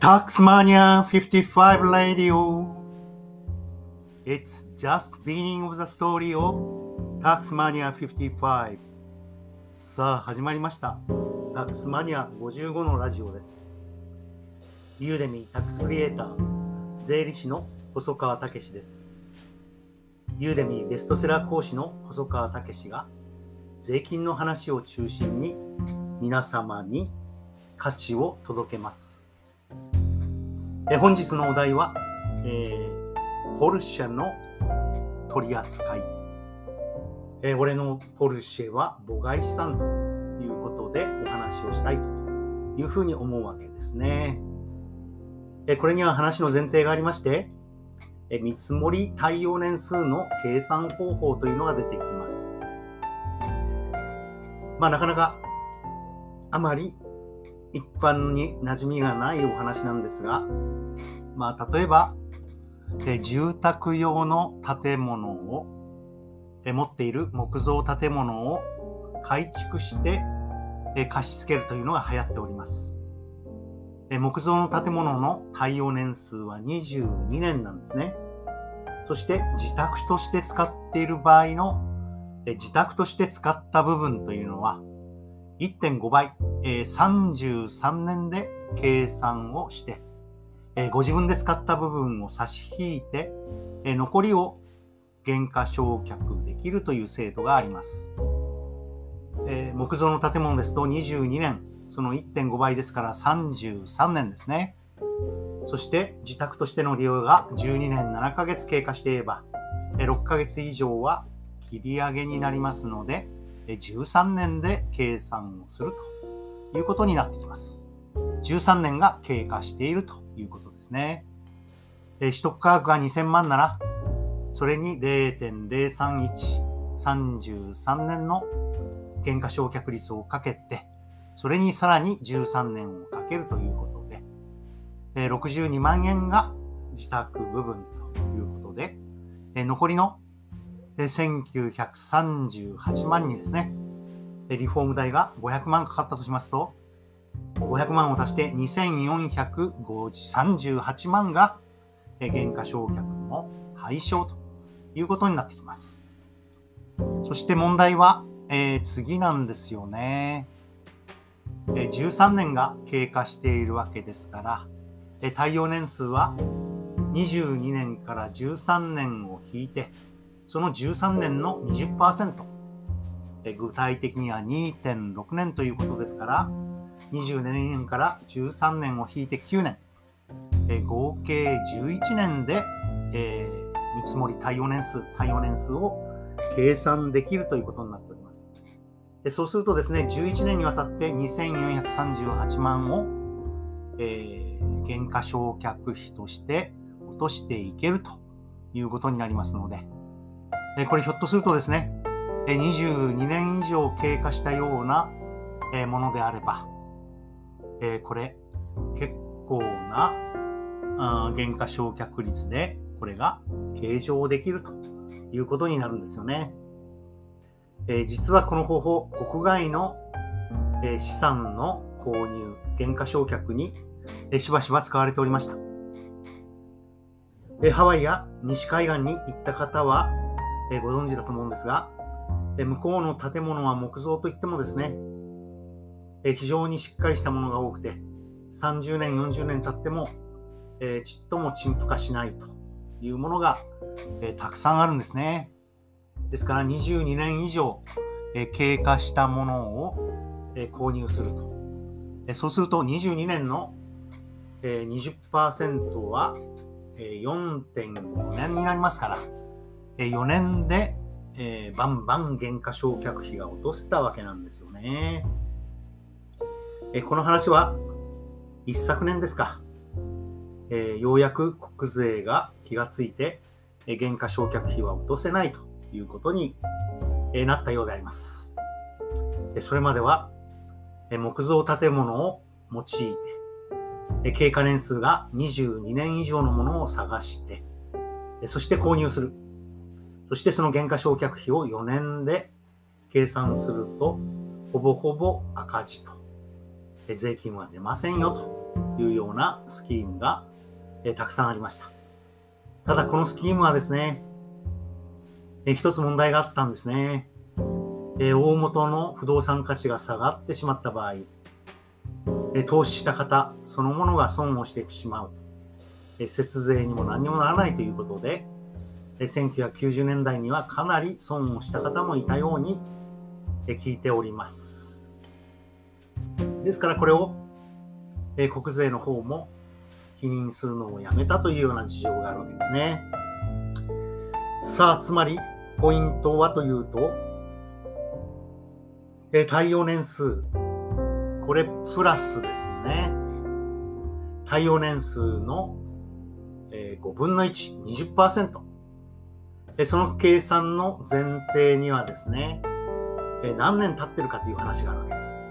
Taxmania 55 Radio. It's just beginning of the story of Taxmania 55. さあ、始まりました。Taxmania 55のラジオです。ユーデミータックスクリエイター、税理士の細川武です。ユーデミーベストセラー講師の細川武が税金の話を中心に皆様に価値を届けます。え本日のお題は、えーポルシェの取り扱い。えー俺のポルシェは母外資産ということでお話をしたいというふうに思うわけですね。えこれには話の前提がありまして、え見積もり対応年数の計算方法というのが出てきます。まあなかなかあまり一般に馴染みがないお話なんですが、まあ、例えば、え住宅用の建物をえ持っている木造建物を改築してえ貸し付けるというのが流行っております。え木造の建物の耐用年数は22年なんですね。そして自宅として使っている場合のえ自宅として使った部分というのは1.5倍、えー33年で計算をして、えーご自分で使った部分を差し引いて、えー残りを減価償却できるという制度があります。えー木造の建物ですと22年、その1.5倍ですから33年ですね。そして自宅としての利用が12年7ヶ月経過していれば、6ヶ月以上は切り上げになりますので、13年で計算をするということになってきます。13年が経過しているということですね。取得価格が2000万なら、それに0.031、33年の減価償却率をかけて、それにさらに13年をかけるということで、62万円が自宅部分ということで、残りの1938万にですね、リフォーム代が500万かかったとしますと、500万を足して2438万が減価償却の対象ということになってきます。そして問題は、えー次なんですよね。え13年が経過しているわけですから、え耐用年数は22年から13年を引いて、その13年の20%、え具体的には2.6年ということですから、22年から13年を引いて9年、合計11年で、えー見積もり対応年数、対応年数を計算できるということになっております。でそうするとですね、11年にわたって2438万を、えー減価償却費として落としていけるということになりますので、えこれひょっとするとですね、え22年以上経過したような、えものであれば、えこれ結構なあ減価償却率でこれが計上できるということになるんですよね。え実はこの方法、国外の、え資産の購入、減価償却に、えしばしば使われておりました。えハワイや西海岸に行った方は、えご存知だと思うんですが、え向こうの建物は木造といってもですね、え非常にしっかりしたものが多くて、30年、40年経っても、えちっとも陳腐化しないというものが、えたくさんあるんですね。ですから22年以上、え経過したものを、え購入すると。えそうすると22年の、え20%は、え4.5年になりますから、4年で、えーバンバン減価償却費が落とせたわけなんですよね。えこの話は一昨年ですか。えーようやく国税が気がついて、えー減価償却費は落とせないということに、えーなったようであります。えそれまでは、え木造建物を用いて、え経過年数が22年以上のものを探して、えそして購入する。そしてその減価償却費を4年で計算すると、ほぼほぼ赤字と税金は出ませんよというようなスキームがたくさんありました。ただこのスキームはですね、一つ問題があったんですね。大元の不動産価値が下がってしまった場合、投資した方そのものが損をしてしまう。節税にも何にもならないということで、1990年代にはかなり損をした方もいたように聞いております。ですからこれを国税の方も否認するのをやめたというような事情があるわけですね。さあ、つまりポイントはというと、耐用年数、これプラスですね。耐用年数の5分の1、20%。その計算の前提にはですね、何年経ってるかという話があるわけです。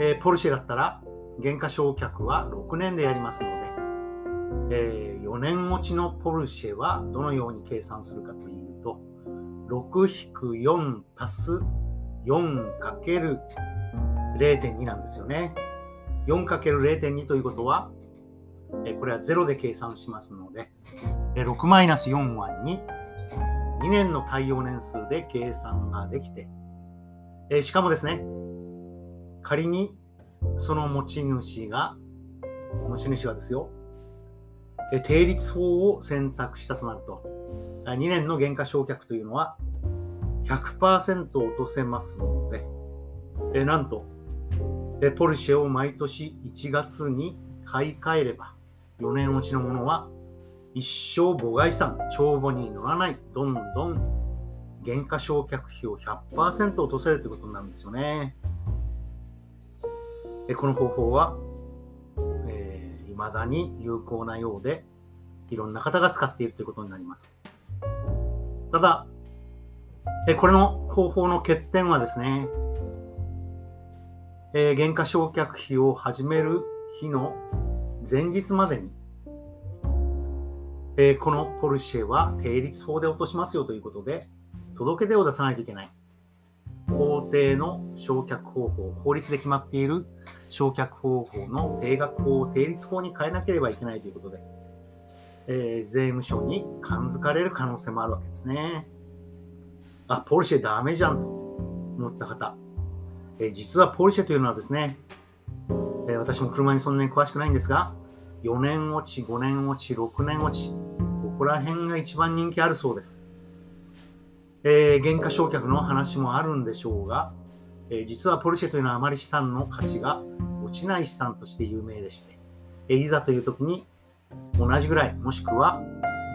えポルシェだったら、減価償却は6年でやりますので、え4年持ちのポルシェはどのように計算するかというと、6-4足す 4×0.2 なんですよね。4×0.2 ということは、これは0で計算しますので、6マイナス4は2。2年の耐用年数で計算ができて、えしかもですね、仮にその持ち主が、持ち主はですよ、え定率法を選択したとなると、2年の減価償却というのは100%落とせますので、えなんと、えポルシェを毎年1月に買い替えれば、4年落ちのものは一生母外資産、帳簿に乗らない、どんどん減価償却費を100%落とせるということなんですよね。えこの方法は、えー、未だに有効なようで、いろんな方が使っているということになります。ただ、えこれの方法の欠点はですね、えー、減価償却費を始める日の前日までに、えー、このポルシェは定率法で落としますよということで、届け出を出さないといけない。法定の償却方法、法律で決まっている償却方法の定額法を定率法に変えなければいけないということで、えー、税務署に感づかれる可能性もあるわけですね。あ、ポルシェダメじゃんと思った方、えー、実はポルシェというのはですね、えー、私も車にそんなに詳しくないんですが、4年落ち、5年落ち、6年落ち、ここら辺が一番人気あるそうです。えー、原価償却の話もあるんでしょうが、えー、実はポルシェというのはあまり資産の価値が落ちない資産として有名でして、えー、いざという時に同じぐらい、もしくは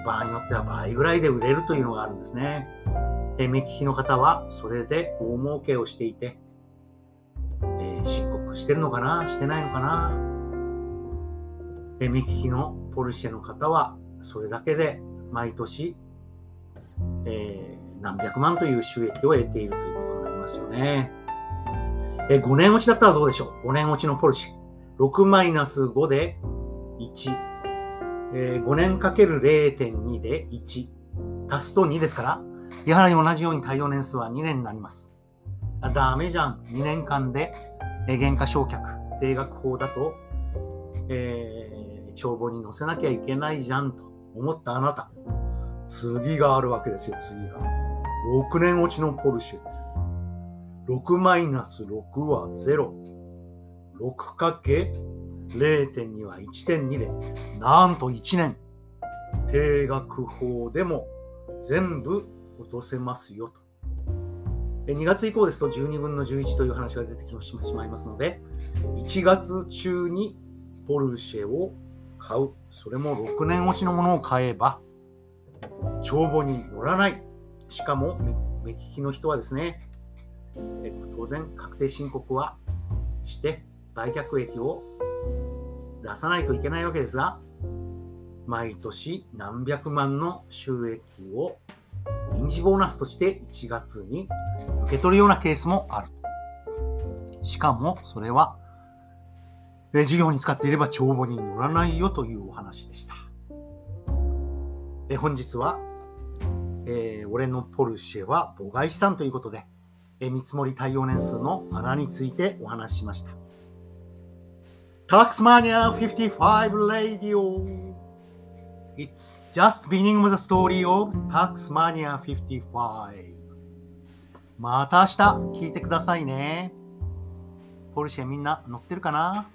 場合によっては倍ぐらいで売れるというのがあるんですね。え目利きの方はそれで大儲けをしていて、え申告してるのかなしてないのかなえ目利きのポルシェの方はそれだけで毎年、えー、何百万という収益を得ているということになりますよね。え5年落ちだったらどうでしょう ?5 年落ちのポルシェ。6マイナス5で1。えー、5年かける0.2で1。足すと2ですから、やはり同じように耐用年数は2年になります。ダメじゃん。2年間で、えー、原価償却、定額法だと、えー、帳簿に載せなきゃいけないじゃんと思ったあなた。次があるわけですよ、次が。6年落ちのポルシェです。6マイナス6は0。6かけ0.2は1.2で、なんと1年、定額法でも全部落とせますよと。2月以降ですと12分の11という話が出てきてしまいますので、1月中にポルシェを買う、それも6年落ちのものを買えば、帳簿に乗らない。しかも、目利きの人はですね、当然確定申告はして売却益を出さないといけないわけですが、毎年何百万の収益を臨時ボーナスとして1月に受け取るようなケースもある。しかもそれは、え事業に使っていれば帳簿に乗らないよというお話でした。え本日は、えー、俺のポルシェは母外資産ということで、え見積もり対応年数の穴についてお話ししました。Taxmania 55 Radio. It's just beginning of the story of Taxmania 55. また明日聞いてくださいね。ポルシェみんな乗ってるかな？